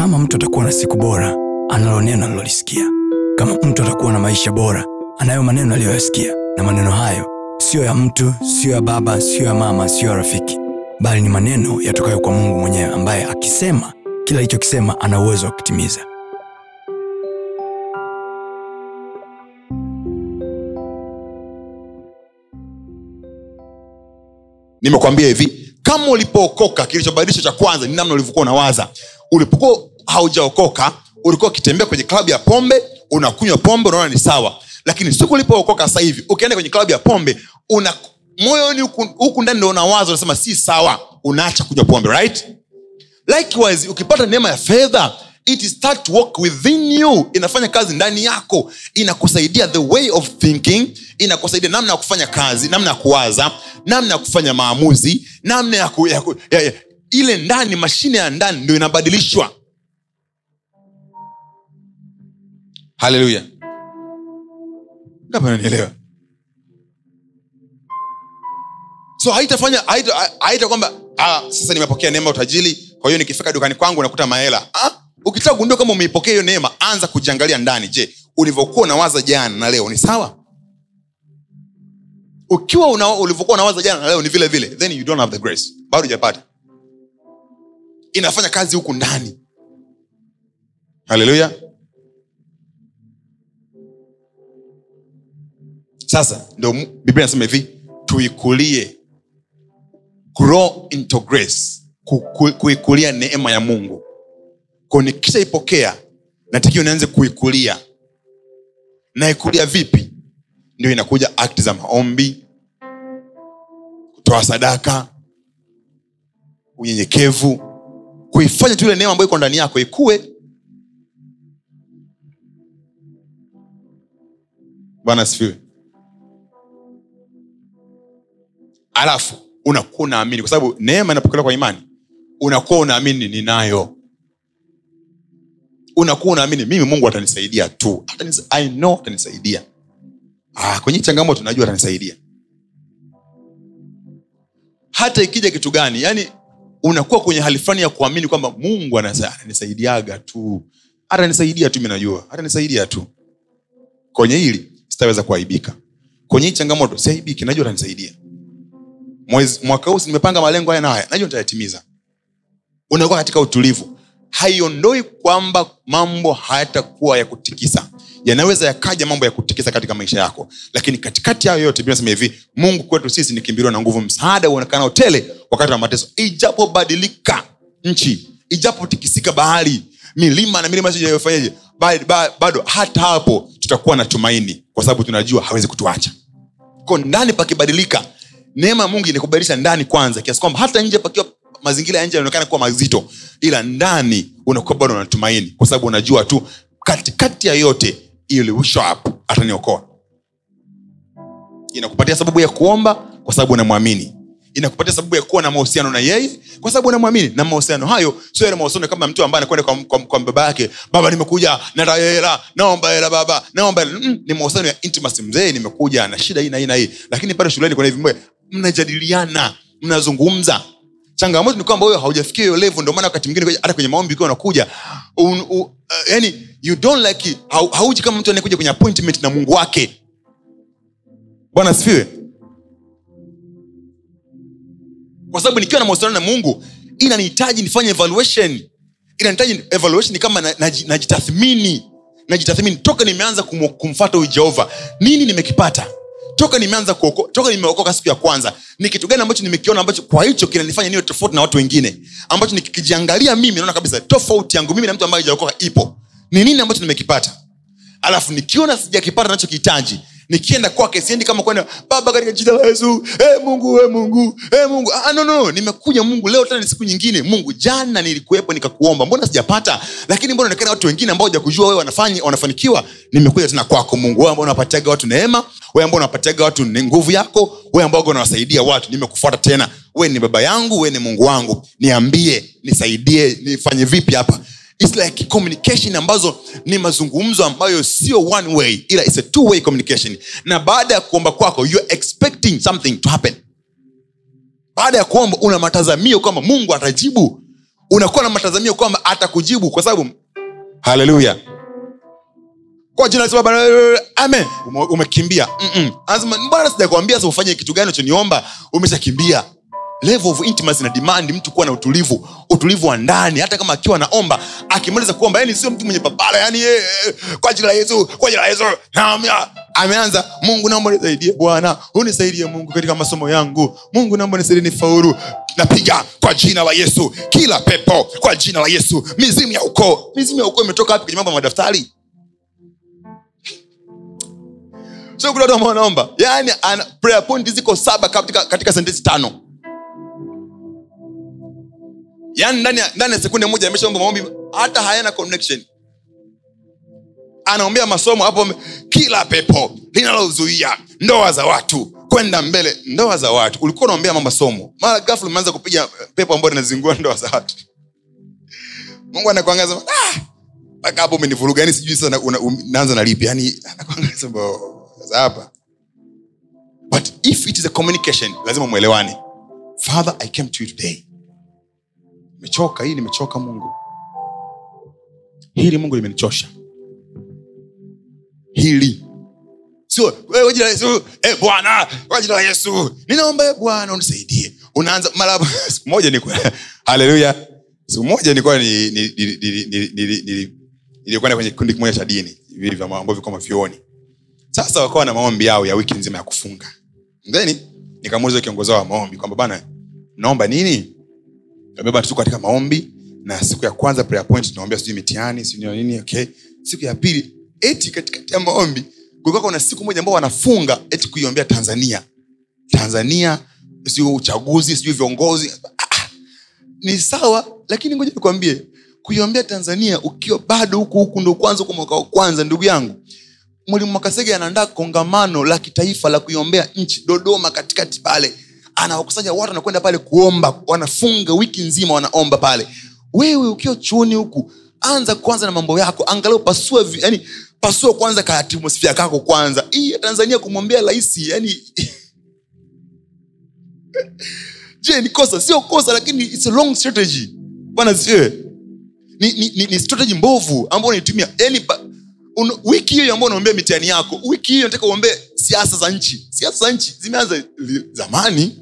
kama mtu atakuwa na siku bora analo neno alilolisikia kama mtu atakuwa na maisha bora anayo maneno aliyoyasikia. Na maneno hayo siyo ya mtu siyo ya baba siyo ya mama siyo ya rafiki. Bali ni maneno yatokayo kwa mungu mwenyewe ambaye akisema kila alichokisema ana uwezo wa kutimiza. Nimekwambia hivi kama ulipookoka kilichobadilisha cha kwanza ni namna ulivyokuwa unawaza. Ulipokuwa haujaokoka ulikuwa ukitembea kwenye klabu ya pombe unakunywa pombe unaona ni sawa. Lakini siku ulipookoka sasa hivi ukienda kwenye klabu ya pombe una moyoni huku ndani ndo unawaza unasema si sawa unaacha kunywa pombe right? Likewise ukipata neema ya fedha it start to work within you inafanya kazi ndani yako inakusaidia the way of thinking inakusaidia namna ya kufanya kazi namna ya kuwaza namna ya kufanya maamuzi namna ya, ku, ya, ku, ya, ya ile ndani mashine ya ndani ndio inabadilishwa haleluya nanielewa so haitafanya haita, kwamba ah, sasa nimepokea neema utajili kwa hiyo nikifika dukani kwangu nakuta mahela. Ah, ukitaka gundua kama umeipokea hiyo neema anza kujiangalia ndani. Je ulivyokuwa unawaza jana na leo ni sawa? Ukiwa una, ulivyokuwa unawaza jana na leo ni vile vile then you don't have the grace. Bado hujapata. Inafanya kazi huku ndani. Haleluya sasa ndo biblia inasema hivi tuikulie grow into grace Ku- ku- kuikulia neema ya mungu. Ko nikishaipokea natakiwa nianze kuikulia. Naikulia vipi? Ndio inakuja akti za maombi kutoa sadaka unyenyekevu kuifanya tu ile neema ambayo iko ndani yako ikue. Bwana asifiwe alafu unakuwa unaamini kwa sababu neema inapokelewa kwa imani unakuwa unaamini ninayo. Unakuwa unaamini mimi mungu atanisaidia tu. Atanisa- I know atanisaidia. Ah, kwenye changamoto najua atanisaidia. Hata ikija kitu gani yani unakuwa kwenye hali fulani ya kuamini kwamba mungu ananisaidiaga tu. Atanisaidia tu mi atanisaidia tu. Kwenye hili sitaweza kuaibika. Kwenye hii changamoto siaibiki najua atanisaidia Mwezi- mwaka huu nimepanga malengo haya na haya. Najua nitayatimiza. Unakuwa katika utulivu. Haiondoi kwamba mambo hayatakuwa ya kutikisa. Yanaweza yakaja mambo ya kutikisa katika maisha yako. Lakini katikati yayo yote Biblia hivi mungu kwetu sisi ni kimbilio na nguvu. Msaada uonekanao tele wakati wa mateso. Ijapobadilika nchi ijapotikisika bahari milima na milima bado, bado hata hapo tutakuwa na tumaini kwa sababu tunajua hawezi kutuacha. Ko ndani pakibadilika neema ya mungu inakubadilisha ndani kwanza kiasi kwamba hata nje pakiwa mazingira ya nje yanaonekana kuwa mazito ila ndani unakuwa bado unatumaini kwa sababu unajua tu katikati ya yote ataniokoa inakupatia sababu ya kuomba kwa sababu unamwamini. Inakupatia sababu ya kuwa na mahusiano na yeye kwa sababu unamwamini. Na mahusiano hayo sio yale mahusiano kama mtu ambaye anakwenda kwa, kwa, kwa baba yake baba nimekuja nataka naomba hela baba naomba mm, ni mahusiano ya intimacy. Mzee nimekuja na shida hii na hii na hii. Lakini pale shuleni kuna hivi mwe, mnajadiliana mnazungumza. Changamoto ni kwamba wewe haujafikia hiyo level ndio wakati mwingine hata kwenye maombi ukiwa unakuja un, un, uh, yani you don't like hauji kama mtu anayekuja kwenye appointment na mungu wake. Bwana sifiwe kwa sababu nikiwa na mahusiano na mungu inanihitaji nifanye evaluation. Inanihitaji evaluation kama na- na, najitathmini. Najitathmini toka nimeanza kum, kumfata huyu jehova. Nini nimekipata toka nimeanza toka nimeokoka siku ya kwanza ni kitu gani ambacho nimekiona ambacho kwa hicho kinanifanya niwe tofauti na watu wengine? Ambacho nikijiangalia mimi naona kabisa tofauti yangu mimi na mtu ambaye hajaokoka ipo. Ni nini ambacho nimekipata? Alafu nikiona sijakipata nachokihitaji nikienda kwake siendi kama kwenda baba katika jina la yesu hey, mungu hey, mungu hey, mungu. Ah, no, no, no. nimekuja mungu leo tena ni siku nyingine. Mungu jana nilikuwepo nikakuomba mbona sijapata? Lakini mbona onekana watu wengine ambao hujakujua wewe wanafanikiwa? Nimekuja tena kwako mungu. Wewe ambao unapatiaga watu neema wewe ambao unapatiaga watu nguvu yako wewe ambao unawasaidia watu nimekufuata tena. Wewe ni baba yangu wewe ni mungu wangu. Niambie nisaidie nifanye vipi hapa It's like communication ambazo ni mazungumzo ambayo sio one way ila it's a two way communication. Na baada ya kuomba kwako you're expecting something to happen. Baada ya kuomba una matazamio kwamba mungu atajibu. Unakuwa na matazamio kwamba atakujibu kwa sababu haleluya kwa jina Baba, amen. Umekimbia. Mm-mm. Mbona sijakwambia sasa ufanye kitu gani unachoniomba umeshakimbia level of intimacy na demand mtu kuwa na utulivu utulivu wa ndani. Hata kama akiwa anaomba akimaliza kuomba yani sio mtu mwenye papara yani eh, kwa ajili la yesu kwa ajili la yesu. Naamia ameanza mungu naomba nisaidie bwana unisaidie mungu katika masomo yangu. Mungu naomba nisaidie nifaulu. Napiga kwa jina la yesu. Kila pepo kwa jina la yesu. Mizimu ya ukoo. Mizimu ya ukoo imetoka wapi? Kwenye mambo ya madaftari? Sio kuna watu wanaomba. Yani ana, prayer point ziko saba katika, katika sentensi tano yaani ndani ndani ya sekunde moja ameshaomba maombi hata hayana connection. Anaombea masomo hapo kila pepo linalozuia ndoa za watu kwenda mbele ndoa za watu. Ulikuwa unaombea ma masomo. Mara ghafla umeanza kupiga pepo ambayo linazingua ndoa za watu. Mungu anakuangaza ah, mpaka hapo umenivuruga. Yani sijui sasa um- naanza na lipi. Yani hapa. But if it is a communication lazima mwelewane father i came to you today nimechoka hii nimechoka mungu. Hili mungu limenichosha. Hili. Sio jina la yesu. E bwana kwa jina la yesu. Ninaomba e bwana unisaidie. Unaanza mara siku moja nilikuwa haleluya siku moja nilikuwa nilikuwa kwenye kikundi kimoja cha dini. Ambavyo viko mavyuoni. Sasa wakawa na maombi yao ya wiki nzima ya kufunga. Theni nikamuuliza kiongozi wa maombi kwamba bana naomba nini? Baba tuko katika maombi na siku ya kwanza prayer point tunaombea sijui mitihani sijui nini okay. Siku ya pili eti katikati ya maombi kulikuwa kuna siku moja ambao wanafunga eti kuiombea tanzania. Tanzania sijui uchaguzi sijui viongozi. Ah, ah, ni sawa lakini ngoja nikwambie kuiombea tanzania ukiwa bado huku huku ndo kwanza kwa mwaka wa kwanza ndugu yangu. Mwalimu makasege anaandaa kongamano la kitaifa la kuiombea nchi dodoma katikati pale anawakusanya watu wanakwenda pale kuomba wanafunga wiki nzima wanaomba pale. Wewe ukiwa chuoni huku anza kwanza na mambo yako angalau pasua yani pasua kwanza ka kako kwanza. Hii tanzania kumwambia rahisi yani je ni kosa? Sio kosa lakini it's a long strategy. Bana siwe ni, ni, ni, ni strategy mbovu ambao unaitumia. Yani wiki hiyo ambao unaombea mitihani yako wiki hiyo nataka uombee siasa za nchi. Siasa za nchi zimeanza zamani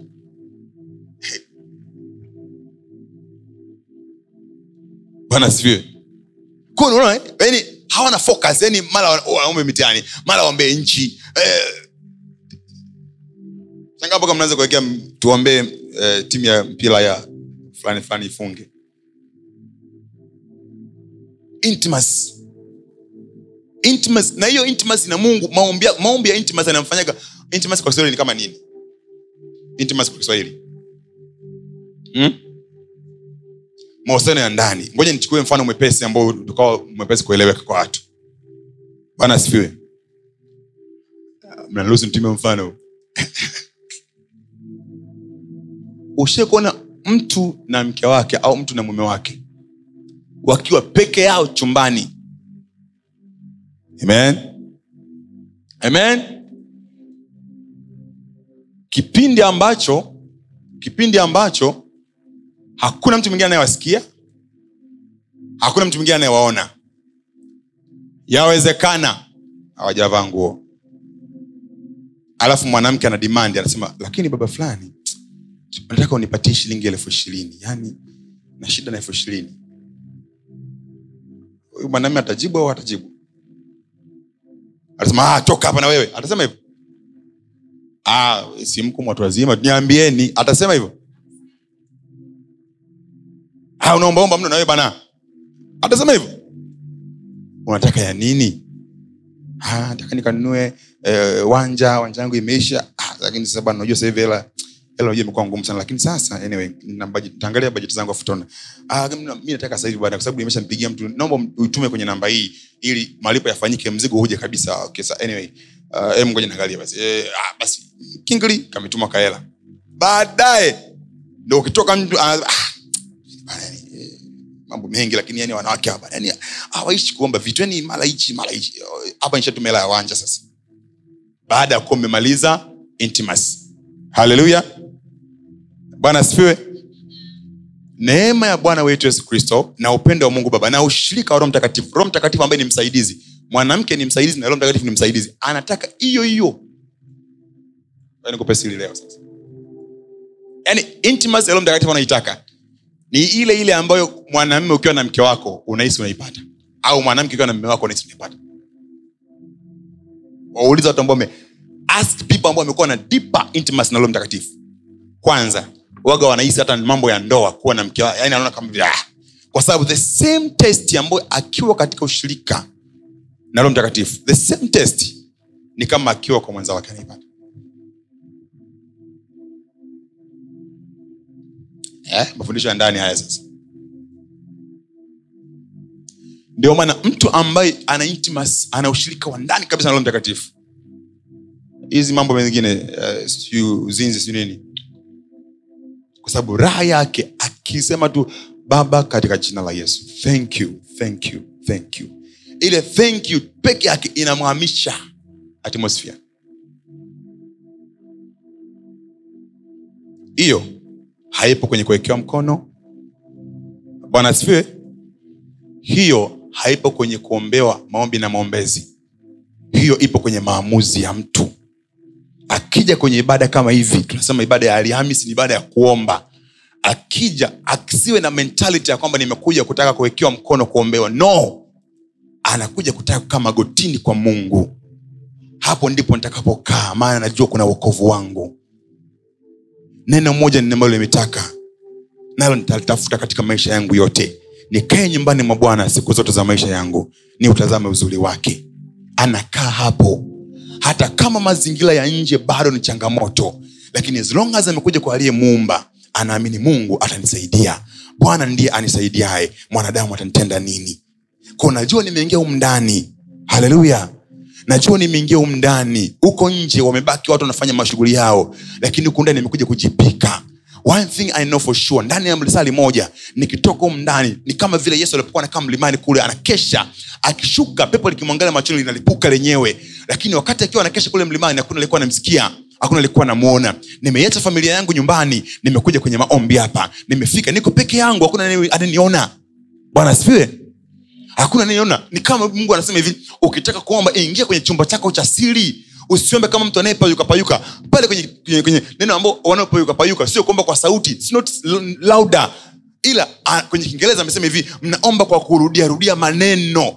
bwana sifiwe Kwa eh? yani hawana focus. Yani mara wa- waombe mitiani mara waombee nchi. Eh, mnaweza kuwekea tuombee eh, timu ya mpira ya fulani fulani ifunge. Intimacy. Intimacy. Na hiyo intimacy na mungu maombi, ya- maombi ya intimacy anamfanyaga intimacy kwa kiswahili ni kama nini? Intimacy kwa kiswahili. Hmm? Mahusiano ya ndani. Ngoja nichukue mfano mwepesi ambao tukawa mwepesi kueleweka kwa watu. Bwana asifiwe. Mnaruhusu nitumie mfano. Ushie kuona mtu na mke wake au mtu na mume wake wakiwa peke yao chumbani? Amen. Amen. Kipindi ambacho kipindi ambacho hakuna mtu mwingine anayewasikia. Hakuna mtu mwingine anayewaona. Yawezekana hawajavaa nguo. Alafu mwanamke ana dimandi anasema lakini baba fulani nataka unipatie shilingi elfu ishirini yani na shida na elfu ishirini. Huyu mwanamume atajibu au atajibu atasema ah, toka hapa na wewe. Atasema hivyo. Ah, watu wazima niambieni. Atasema hivyo ah, unaombaomba mno nawe bana. Atasema hivyo. Unataka ya nini? Ah, nataka nikanunue eh, wanja wanja yangu imeisha. Ah, lakini sasa bana unajua sasa hivi hela hela imekuwa ngumu sana. Lakini sasa anyway budget zangu afu ah mimi nataka sasa hivi bana kwa sababu nimeshampigia mtu naomba uitume kwenye namba hii ili malipo yafanyike mzigo uje kabisa. Okay sa, anyway uh, ngoja niangalie basi. Eh, ah, basi kingli kametuma kaela baadaye ndo ukitoka mtu ah, mambo mengi lakini yani wanawake hapa yani hawaishi kuomba vitu. Yani mara hichi mara hichi hapa nishatumela ya wanja sasa. Baada ya kuwa mmemaliza intimacy. Haleluya bwana asifiwe. Neema ya bwana wetu yesu kristo na upendo wa mungu baba na ushirika wa roho mtakatifu. Roho mtakatifu ambaye ni msaidizi. Mwanamke ni msaidizi na roho mtakatifu ni msaidizi. Anataka hiyo hiyo. Nikupe siri leo sasa. Yaani intimacy ya roho mtakatifu anaitaka ni ile ile ambayo mwanamme ukiwa na mke wako unahisi unaipata. Au mwanamke ukiwa na mme wako unahisi unaipata. Wauliza watu ambao ask people ambao wamekuwa na deeper intimacy na mtakatifu. Kwanza waga wanahisi hata mambo ya ndoa kuwa na mke yani anaona kama vile, ah. kwa sababu the same test ambayo akiwa katika ushirika na roho mtakatifu the same test ni kama akiwa kwa mwenza wake anaipata eh, mafundisho ya ndani haya sasa. Ndio maana mtu ambaye ana intimacy ana ushirika wa ndani kabisa na mtakatifu. Hizi mambo mengine uh, uzinzi siu nini. Kwa sababu raha yake akisema tu baba katika jina la yesu. Thank you thank you thank you. Ile thank you peke yake inamhamisha atmosphere. Hiyo haipo kwenye kuwekewa mkono. Bwana asifiwe. Hiyo haipo kwenye kuombewa maombi na maombezi. Hiyo ipo kwenye maamuzi ya mtu. Akija kwenye ibada kama hivi tunasema ibada ya alhamis ni ibada ya kuomba. Akija asiwe na mentality ya kwamba nimekuja kutaka kuwekewa mkono kuombewa. No. Anakuja kutaka kukaa magotini kwa mungu. Hapo ndipo nitakapokaa maana najua kuna uokovu wangu neno moja ni ambalo limetaka nalo nitalitafuta katika maisha yangu yote. Nikae nyumbani mwa bwana siku zote za maisha yangu. Ni utazame uzuri wake. Anakaa hapo. Hata kama mazingira ya nje bado ni changamoto lakini as long as amekuja kwa aliye muumba anaamini mungu atanisaidia. Bwana ndiye anisaidiae mwanadamu atanitenda nini? Ko najua nimeingia humu haleluya najua nimeingia humu ndani. Huko nje wamebaki watu wanafanya mashughuli yao. Lakini huku ndani nimekuja kujipika. One thing i know for sure ndani ya mlisali moja nikitoka humu ndani ni kama vile yesu alipokuwa anakaa mlimani kule anakesha. Akishuka pepo likimwangalia machoni linalipuka lenyewe. Lakini wakati akiwa anakesha kule mlimani hakuna alikuwa anamsikia hakuna alikuwa namuona nimeiacha familia yangu nyumbani nimekuja kwenye maombi hapa. Nimefika niko peke yangu hakuna ananiona bwana asifiwe hakuna niona ni kama mungu anasema hivi ukitaka kuomba ingia kwenye chumba chako cha siri. Usiombe kama mtu anayepayuka payuka. Pale kwenye, kwenye, kwenye neno ambao wanaopayuka payuka sio kuomba kwa sauti. It's not louder. Ila a, kwenye kiingereza amesema hivi mnaomba kwa kurudia rudia maneno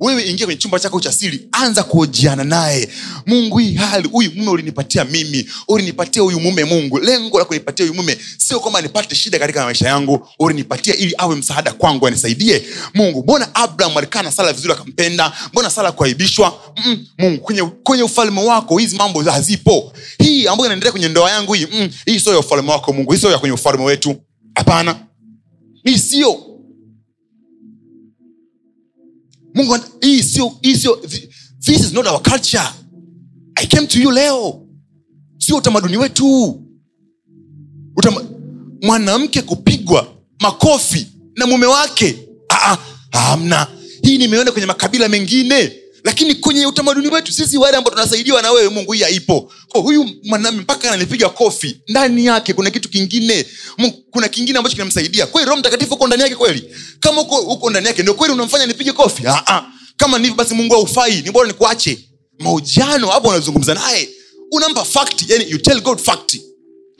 wewe ingia kwenye chumba chako cha siri anza kuojiana naye. Mungu hii hali huyu mume ulinipatia mimi ulinipatia huyu mume mungu. Lengo la kunipatia huyu mume sio kwamba nipate shida katika maisha yangu ulinipatia ili awe msaada kwangu anisaidie. Mungu mbona abraham alikaa na sala vizuri akampenda? Mbona sala kuaibishwa? Mm, mungu kwenye, kwenye ufalme wako hizi mambo hazipo. Hii ambayo inaendelea kwenye ndoa yangu hii mm, hii sio ya ufalme wako mungu hii sio ya kwenye ufalme wetu. Hapana. Hii sio mungu hii sio hii sio this is not our culture. I came to you leo. Sio utamaduni wetu. Utama, mwanamke kupigwa makofi na mume wake. Ah, ah, hamna. Hii nimeona kwenye makabila mengine lakini kwenye utamaduni wetu sisi wale ambao tunasaidiwa na wewe mungu hii haipo. Huyu mwanaume mpaka ananipiga kofi ndani yake kuna kitu kingine. Kuna kingine ambacho kinamsaidia. Kweli roho mtakatifu uko ndani yake kweli? Kama uko, uko ndani yake ndio kweli unamfanya nipige kofi? Ah, ah. kama nivyo basi mungu haufai ni bora nikuache. Mahojiano hapo unazungumza naye. Unampa fact yani you tell god fact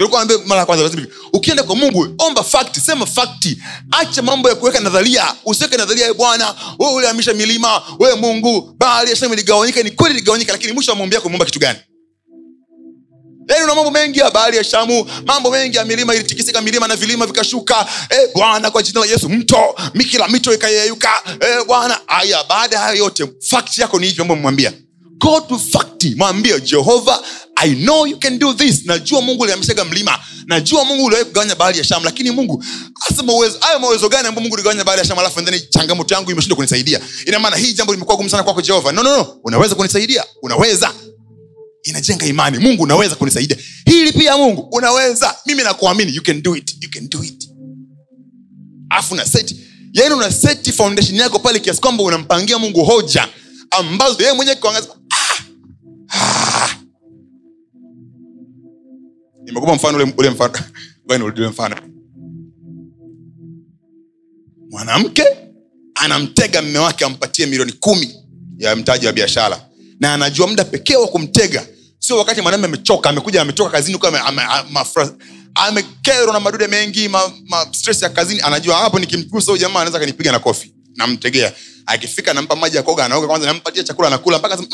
Nilikuwa naambia mara kwanza ukienda kwa mungu omba fakti sema fakti acha mambo ya kuweka nadharia. Usiweke nadharia ya bwana wewe uliamisha milima wewe mungu bahari ya iligawanyika ni kweli iligawanyika lakini mwisho wa maombi kitu gani? Yaani una mambo mengi ya bahari ya shamu mambo mengi ya milima ilitikisika milima na vilima vikashuka. E, bwana kwa jina la yesu mto mikila mito ikayeyuka. E, bwana aya baada ya hayo yote fakti yako ni hivi ambayo mwambia go to fakti mwambie jehova i know you can do this. Najua mungu uliamishaga mlima. Najua mungu uliwahi kugawanya bahari ya shamu lakini mungu hayo mawezo gani ambayo mungu uligawanya bahari ya shamu alafu ndani changamoto yangu imeshindwa kunisaidia? Ina maana hii jambo limekuwa gumu sana kwako jehova. No, no, no. unaweza kunisaidia? Unaweza. Inajenga imani. Mungu unaweza kunisaidia. Hili pia mungu unaweza. Mimi nakuamini you can do it. You can do it. Afu na seti yani una seti foundation yako pale kiasi kwamba unampangia mungu hoja ambazo yeye mwenyewe kiangaza nimekupa mfano ule, mfano. Mwanamke anamtega mme wake ampatie milioni kumi ya mtaji wa biashara. Na anajua muda pekee wa kumtega. Sio wakati mwanamume amechoka amekuja ametoka kazini amekerwa na madude mengi ma, ma stress ya kazini. Anajua hapo nikimgusa jamaa anaweza kanipiga na kofi. Namtegea. Akifika nampa maji ya koga anaoga kwanza nampatia chakula anakula mpaka "Mm,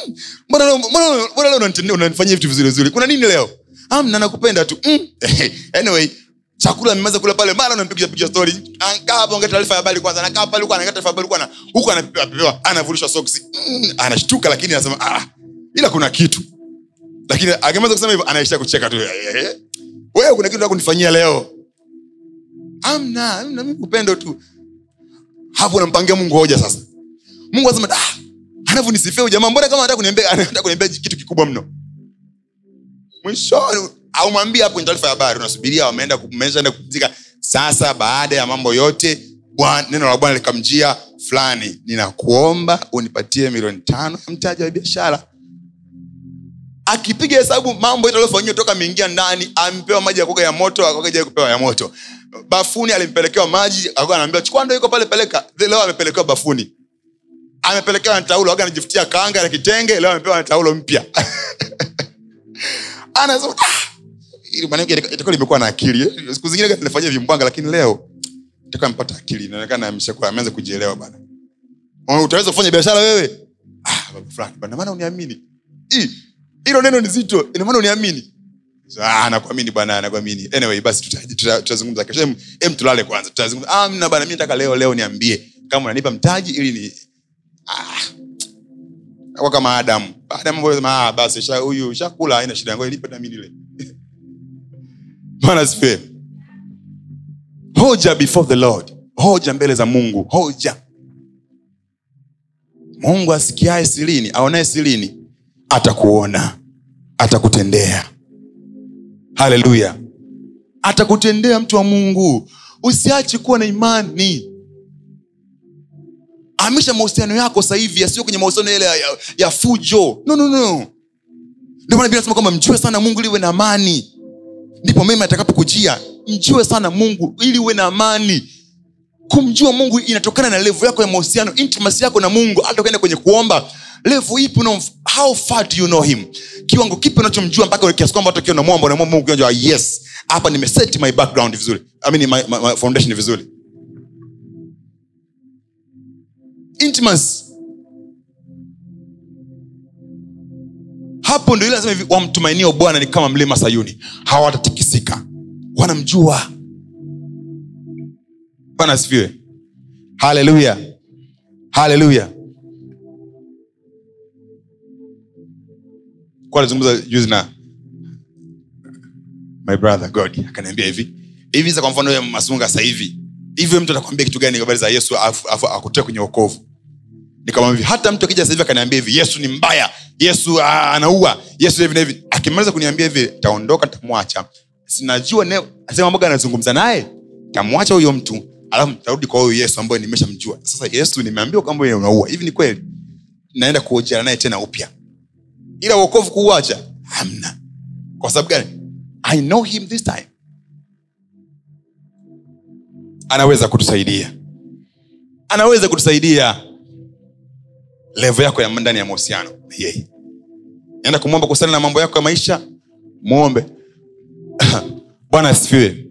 mbona leo unanifanyia vitu vizuri vizuri? Kuna nini leo amna nakupenda tu. Mm. anyway chakula amemaliza kula pale mara unampigia pigia story. Anakaa hapo ongea taarifa ya habari kwanza anakaa pale huko anaongea taarifa ya habari huko huko anapewa pewa anavulishwa soksi mm, anashtuka lakini anasema ah ila kuna kitu. Lakini akimaliza kusema hivyo anaishia kucheka tu. "Eh, wewe kuna kitu kunifanyia leo? Amna amna mimi upendo tu. Hapo unampangia mungu hoja sasa. Mungu anasema ah anavyonisifia jamaa mbona kama anataka kuniambia anataka kuniambia kitu kikubwa mno mwishoni aumwambia hapo kwenye taarifa ya habari unasubiria wameenda kumeshaenda kupumzika. Sasa baada ya mambo yote neno la bwana likamjia fulani ninakuomba unipatie milioni tano ya mtaji wa biashara. Akipiga hesabu mambo yote aliofanyiwa toka ameingia ndani amepewa maji ya kuoga ya moto kupewa ya moto. Bafuni alimpelekewa maji akawa anaambiwa chukua ndo iko pale peleka. Leo amepelekewa bafuni. Amepelekewa na taulo anajifutia kanga na kitenge leo amepewa na taulo mpya anasema "Ah, itakuwa limekuwa na akili. Siku zingine nafanyia vimbwanga lakini leo itakuwa amepata akili. Inaonekana ameanza kujielewa bana. Utaweza kufanya biashara wewe? Ah, bana uniamini. Hilo neno ni zito ina uniamini. Ah, nakuamini bwana nakuamini. Anyway basi tuta- tuta- tutazungumza kesho. Em tulale kwanza tutazungumza. Ah, mna bana mi nataka leo leo niambie. Kama unanipa mtaji ili ni ah, kwa kama adamu. Sema, ah, huyu shakula haina shida ngoja nipe asifiwe. Hoja before the lord. Hoja mbele za mungu. Hoja. Mungu asikiae silini aonaye silini atakuona atakutendea. Haleluya atakutendea mtu wa mungu. Usiache kuwa na imani amisha mahusiano yako sasa hivi yasio kwenye mahusiano yale ya, ya, ya fujo. No, no, no. ndio maana biblia kwamba mjue sana mungu ili uwe na amani. Ndipo mema atakapokujia mjue sana mungu ili uwe na amani. Kumjua mungu inatokana na levu yako ya mahusiano intimacy yako na mungu hata ukaenda kwenye kuomba. Levu ipi no, how far do you know him? Kiwango kipi unachomjua mpaka kiasi kwamba hata ukiwa unamwomba unamwomba mungu unajua yes hapa nimeseti my background vizuri. I mean my, my, my foundation vizuri intimacy hapo ndio ile hivi wamtumainio bwana ni kama mlima sayuni. Hawatatikisika. Wanamjua. Bana asifiwe. Haleluya haleluya kuwa juzi na my brother god akaniambia hivi. Hivi za kwa mfano masunga sasa hivi. Hivi mtu atakwambia kitu gani habari za yesu akutoe kwenye wokovu nikamwambia hata mtu akija sahivi akaniambia hivi yesu ni mbaya yesu ah, anaua yesu hivi hivi. Akimaliza kuniambia hivi taondoka tamwacha sinajua sema anazungumza naye tamwacha huyo mtu alafu tarudi kwa huyo yesu ambayo nimeshamjua. Sasa yesu nimeambiwa kwamba unaua hivi ni kweli? Naenda kuojeana naye tena upya. Ila uokovu kuuacha? Hamna. Kwa sababu gani? I know him this time. Anaweza kutusaidia. Anaweza kutusaidia levo yako ya ndani ya mahusiano. Yeye. Enda kumwomba kuhusiana na mambo yako ya maisha mwombe. Bwana asifiwe.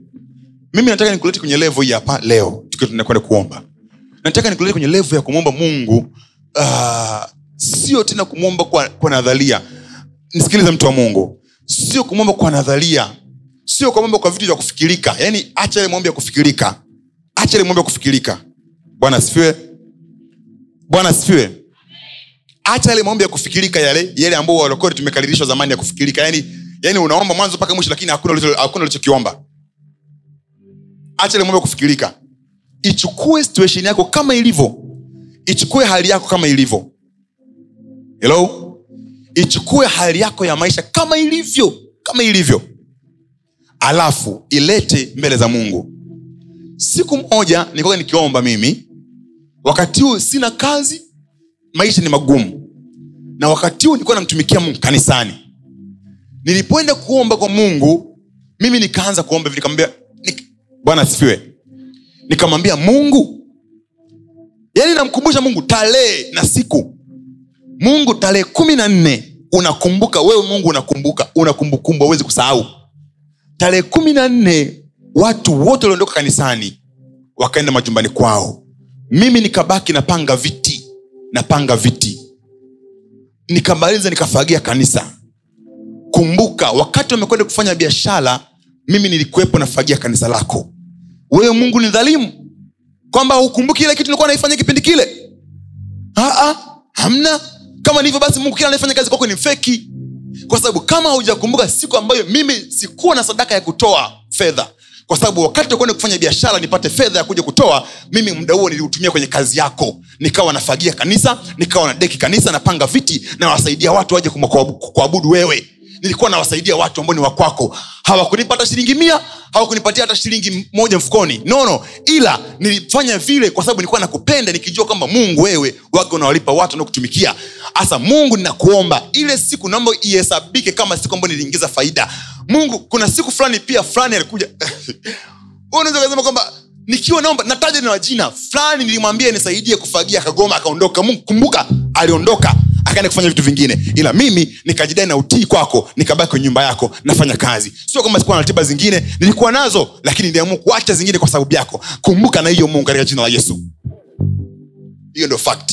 Mimi nataka nikulete kwenye levo hii hapa leo tukiwa tunakwenda kuomba. Nataka nikulete kwenye levo ya kumwomba mungu. Uh, sio tena kumwomba kwa, kwa nadharia. Nisikilize mtu wa mungu. Sio kumwomba kwa nadharia. Sio kumwomba kwa vitu vya kufikirika. Yaani acha ile maombi ya kufikirika. Acha ile maombi ya kufikirika. Bwana asifiwe. Bwana asifiwe acha yale maombi ya kufikirika yale yale ambao walokori tumekaririshwa zamani ya kufikirika. Yani, yani unaomba mwanzo mpaka mwisho lakini hakuna ulicho- hakuna ulichokiomba. Acha ile maombi ya kufikirika. Ichukue situation yako kama ilivyo. Ichukue hali yako kama ilivyo. Hello? Ichukue hali yako ya maisha kama ilivyo kama ilivyo. Alafu ilete mbele za mungu. Siku moja nilikuwa nikiomba mimi. Wakati huu sina kazi maisha ni magumu. Na wakati huu nilikuwa namtumikia mungu kanisani. Nilipoenda kuomba kwa mungu mimi nikaanza kuomba nikamwambia nik, bwana asifiwe. Nikamwambia mungu yaani namkumbusha mungu tarehe na siku. Mungu tarehe kumi na nne unakumbuka wewe mungu unakumbuka unakumbukumbu hauwezi kusahau. Tarehe kumi na nne watu wote waliondoka kanisani wakaenda majumbani kwao. Mimi nikabaki napanga viti napanga viti. Nikamaliza nikafagia kanisa. Kumbuka wakati wamekwenda kufanya biashara mimi nilikuwepo nafagia kanisa lako. Wewe mungu ni dhalimu kwamba hukumbuki ile kitu nilikuwa naifanya kipindi kile? Aa, hamna. Kama nivyo basi mungu kila anayefanya kazi kwako ni feki. Kwa sababu kama haujakumbuka siku ambayo mimi sikuwa na sadaka ya kutoa fedha kwa sababu wakati wakwenda kufanya biashara nipate fedha ya kuja kutoa mimi muda huo niliutumia kwenye kazi yako. Nikawa nafagia kanisa nikawa na kanisa napanga viti nawasaidia watu waje kuabudu wewe. Nilikuwa nawasaidia watu ambao ni wakwako hawakunipa hata shilingi mia hawakunipatia hata shilingi moja mfukoni. No no. Ila nilifanya vile kwa sababu nilikuwa nakupenda nikijua kwamba mungu wewe wake unawalipa watu wanaokutumikia hasa mungu ninakuomba ile siku naomba ihesabike kama siku ambayo niliingiza faida mungu kuna siku fulani pia fulani alikuja. Unaweza ukasema kwamba nikiwa naomba nataja na jina fulani nilimwambia nisaidie kufagia akagoma akaondoka. Mungu kumbuka aliondoka akaenda kufanya vitu vingine. Ila mimi nikajidai na utii kwako nikabaki kwenye nyumba yako nafanya kazi. Sio kwamba sikuwa na ratiba zingine nilikuwa nazo lakini niliamua kuacha zingine kwa sababu yako. Kumbuka na hiyo mungu katika jina la yesu. Hiyo ndio fact.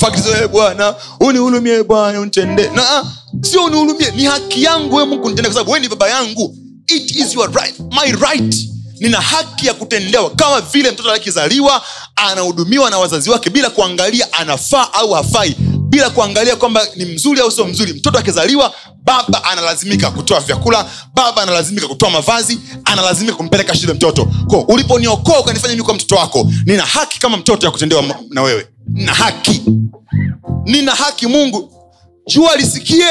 Fact "Eh, bwana. Unihulumie bwana untende na ah, sio unihurumie ni haki yangu we mungu nitende kwa sababu we ni baba yangu. It is your right my right. Nina haki ya kutendewa. Kama vile mtoto akizaliwa anahudumiwa na wazazi wake bila kuangalia anafaa au hafai. Bila kuangalia kwamba ni mzuri au sio mzuri. Mtoto akizaliwa baba analazimika kutoa vyakula baba analazimika kutoa mavazi analazimika kumpeleka shule mtoto. Ko uliponiokoa ukanifanya mimi mtoto wako nina haki kama mtoto ya kutendewa na wewe. Nina haki. Nina haki mungu. Jua lisikie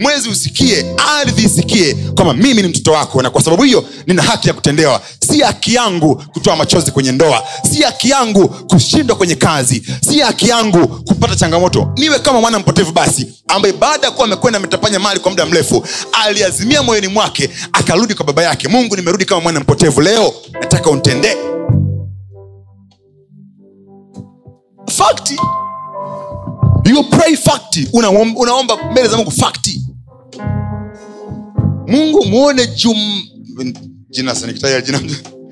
mwezi usikie ardhi isikie kwamba mimi ni mtoto wako. Na kwa sababu hiyo nina haki ya kutendewa. Si haki yangu kutoa machozi kwenye ndoa. Si haki yangu kushindwa kwenye kazi. Si haki yangu kupata changamoto. Niwe kama mwana mpotevu basi ambaye baada ya kuwa amekwenda ametapanya mali kwa muda mrefu aliazimia moyoni mwake akarudi kwa baba yake. Mungu nimerudi kama mwana mpotevu. Leo nataka untendee. Fakti. You pray fakti. Unaomba, unaomba mbele za mungu fakti mungu muone jum jina jina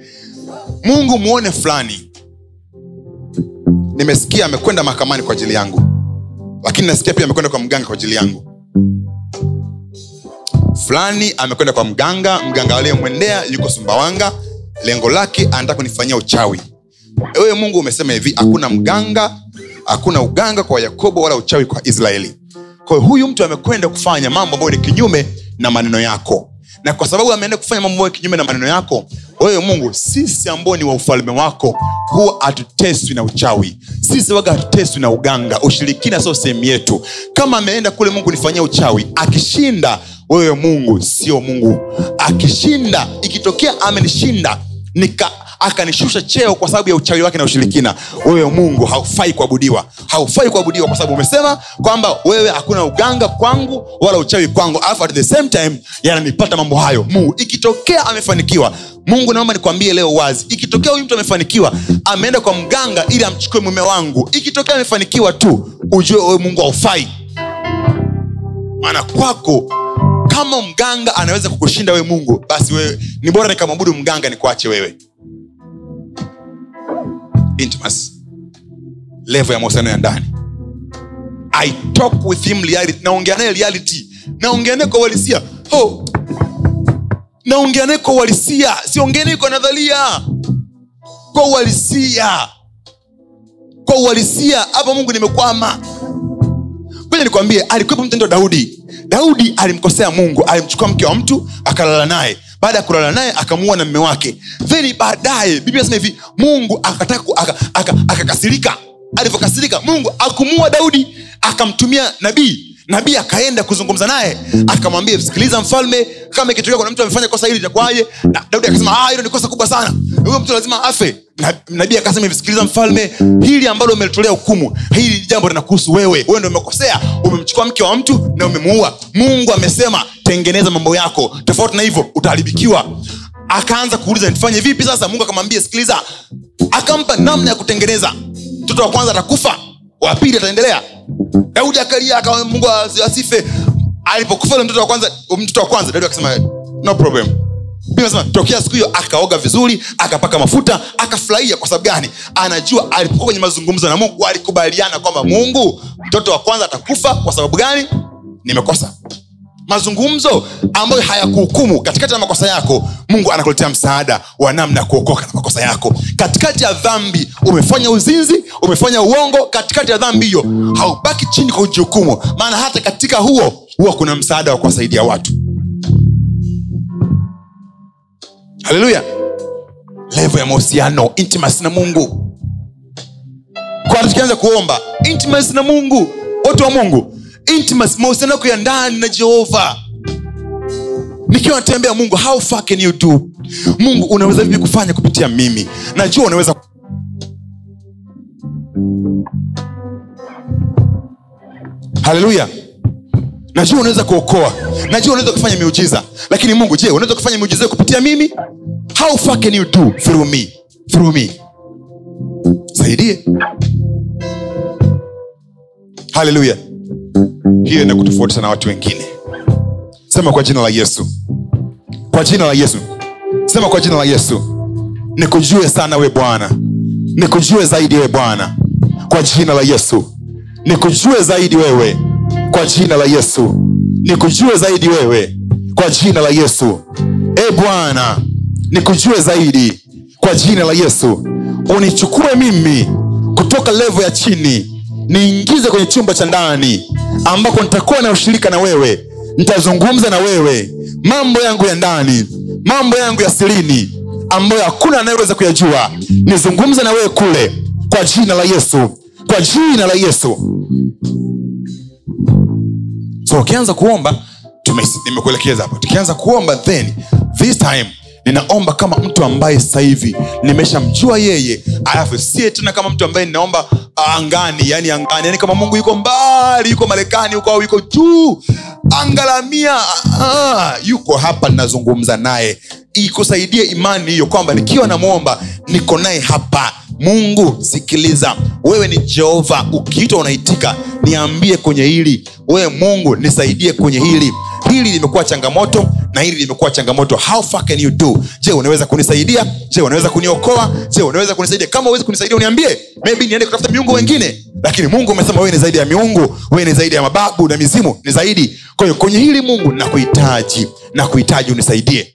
mungu muone fulani. Nimesikia amekwenda mahakamani kwa ajili yangu lakini nasikia pia amekwenda kwa mganga kwa ajili yangu. Fulani amekwenda kwa mganga mganga aliyemwendea yuko sumbawanga lengo lake anataka kunifanyia uchawi. Wewe mungu umesema hivi hakuna mganga hakuna uganga kwa yakobo wala uchawi kwa israeli. Kwa huyu mtu amekwenda kufanya mambo ambayo ni kinyume na maneno yako. Na kwa sababu ameenda kufanya mambo ni kinyume na maneno yako wewe mungu sisi ambao ni wa ufalme wako huwa hatuteswi na uchawi. Sisi waga hatuteswi na uganga ushirikina sio sehemu yetu. Kama ameenda kule mungu nifanyia uchawi akishinda wewe mungu sio mungu. Akishinda ikitokea amenishinda nika akanishusha cheo kwa sababu ya uchawi wake na ushirikina. Wewe mungu haufai kuabudiwa. Haufai kuabudiwa kwa sababu umesema kwamba wewe hakuna uganga kwangu wala uchawi kwangu. Alafu at the same time yananipata mambo hayo. Mungu ikitokea amefanikiwa mungu naomba nikwambie leo wazi. Ikitokea huyu mtu amefanikiwa ameenda kwa mganga ili amchukue mume wangu. Ikitokea amefanikiwa tu ujue wewe mungu haufai. Maana kwako kama mganga anaweza kukushinda wewe mungu basi wewe ni bora nikamwabudu mganga nikuache wewe intimacy. Levo ya mahusiano ya ndani. I talk with him reality. Naongea naye reality. Naongea naye kwa uhalisia. Oh. naongea naye kwa uhalisia. Siongea naye kwa nadharia. Kwa uhalisia. Kwa uhalisia. Hapa mungu nimekwama. Kwenye nikwambie alikuwepo mtendo daudi. Daudi alimkosea mungu. Alimchukua mke wa mtu akalala naye baada ya kulala naye akamuua na mme wake. Then baadaye biblia nasema hivi mungu akakasirika. Alivyokasirika mungu akumua daudi akamtumia nabii nabii akaenda kuzungumza naye akamwambia sikiliza mfalme kama ikitokea kuna mtu amefanya kosa hili itakuwaje daudi akasema "Ah, hilo ni kosa kubwa sana. Huyo mtu lazima afe. Nabii akasema hivi sikiliza mfalme hili ambalo umelitolea hukumu hili jambo linakuhusu wewe. Wewe ndo umekosea umemchukua mke wa mtu na umemuua. Mungu amesema tengeneza mambo yako tofauti na hivyo utaharibikiwa. Akaanza kuuliza nifanye vipi sasa? Mungu akamwambia sikiliza. Akampa namna ya kutengeneza. Mtoto wa kwanza atakufa wa pili ataendelea. Daudi akalia akawa mungu asife alipokufa mtoto wa kwanza mtoto wa kwanza daudi akasema no problem. Inasema tokea siku hiyo akaoga vizuri akapaka mafuta akafurahia. Kwa sababu gani? Anajua alipokuwa kwenye mazungumzo na mungu alikubaliana kwamba mungu mtoto wa kwanza atakufa. Kwa sababu gani? Nimekosa mazungumzo ambayo hayakuhukumu. Katikati ya makosa yako mungu anakuletea msaada wa namna ya kuokoka na makosa yako. Katikati ya dhambi umefanya uzinzi umefanya uongo. Katikati ya dhambi hiyo haubaki chini kwa ujihukumu. Maana hata katika huo huwa kuna msaada wa kuwasaidia watu. Haleluya. Levo ya mahusiano intimacy na mungu. Kwa tukianza kuomba intimacy na mungu. Watu wa mungu intimacy mahusiano yako ya ndani na jehova. Nikiwa natembea mungu how far can you do? Mungu unaweza vipi kufanya kupitia mimi? Najua unaweza haleluya najua unaweza kuokoa. Najua unaweza kufanya miujiza. Lakini mungu je unaweza kufanya miujiza kupitia mimi? How far can you do? Through me. Through me. Saidie. Haleluya hiyo inakutofautisha na watu wengine. Sema kwa jina la yesu. Kwa jina la yesu. Sema kwa jina la yesu. Nikujue sana we bwana. Nikujue zaidi we bwana. Kwa jina la yesu. Nikujue zaidi wewe. Kwa jina la yesu. Nikujue zaidi wewe. Kwa jina la yesu. E bwana nikujue zaidi. Kwa jina la yesu. Unichukue mimi kutoka levo ya chini. Niingize kwenye chumba cha ndani ambako nitakuwa na ushirika na wewe nitazungumza na wewe mambo yangu ya ndani mambo yangu ya silini ambayo hakuna anayeweza kuyajua. Nizungumze na wewe kule kwa jina la yesu kwa jina la yesu. So ukianza kuomba nimekuelekeza hapo. Tukianza kuomba then this time ninaomba kama mtu ambaye sasa hivi nimeshamjua yeye alafu sie tena kama mtu ambaye ninaomba angani yani angani yani kama mungu yuko mbali yuko marekani uko au yuko juu angalamia ah, yuko hapa ninazungumza naye. Ikusaidie imani hiyo kwamba nikiwa namwomba niko naye hapa. Mungu sikiliza. Wewe ni jehova ukiitwa unaitika niambie kwenye hili. Wewe mungu nisaidie kwenye hili. Hili limekuwa changamoto na hili limekuwa changamoto. How far can you do? Je unaweza kunisaidia? Je unaweza kuniokoa? Je unaweza kunisaidia? Kama uwezi kunisaidia uniambie. Maybe niende kutafuta miungu wengine. Lakini mungu umesema wewe ni zaidi ya miungu wewe ni zaidi ya mababu na mizimu ni zaidi. Kwa hiyo kwenye hili mungu nakuhitaji nakuhitaji unisaidie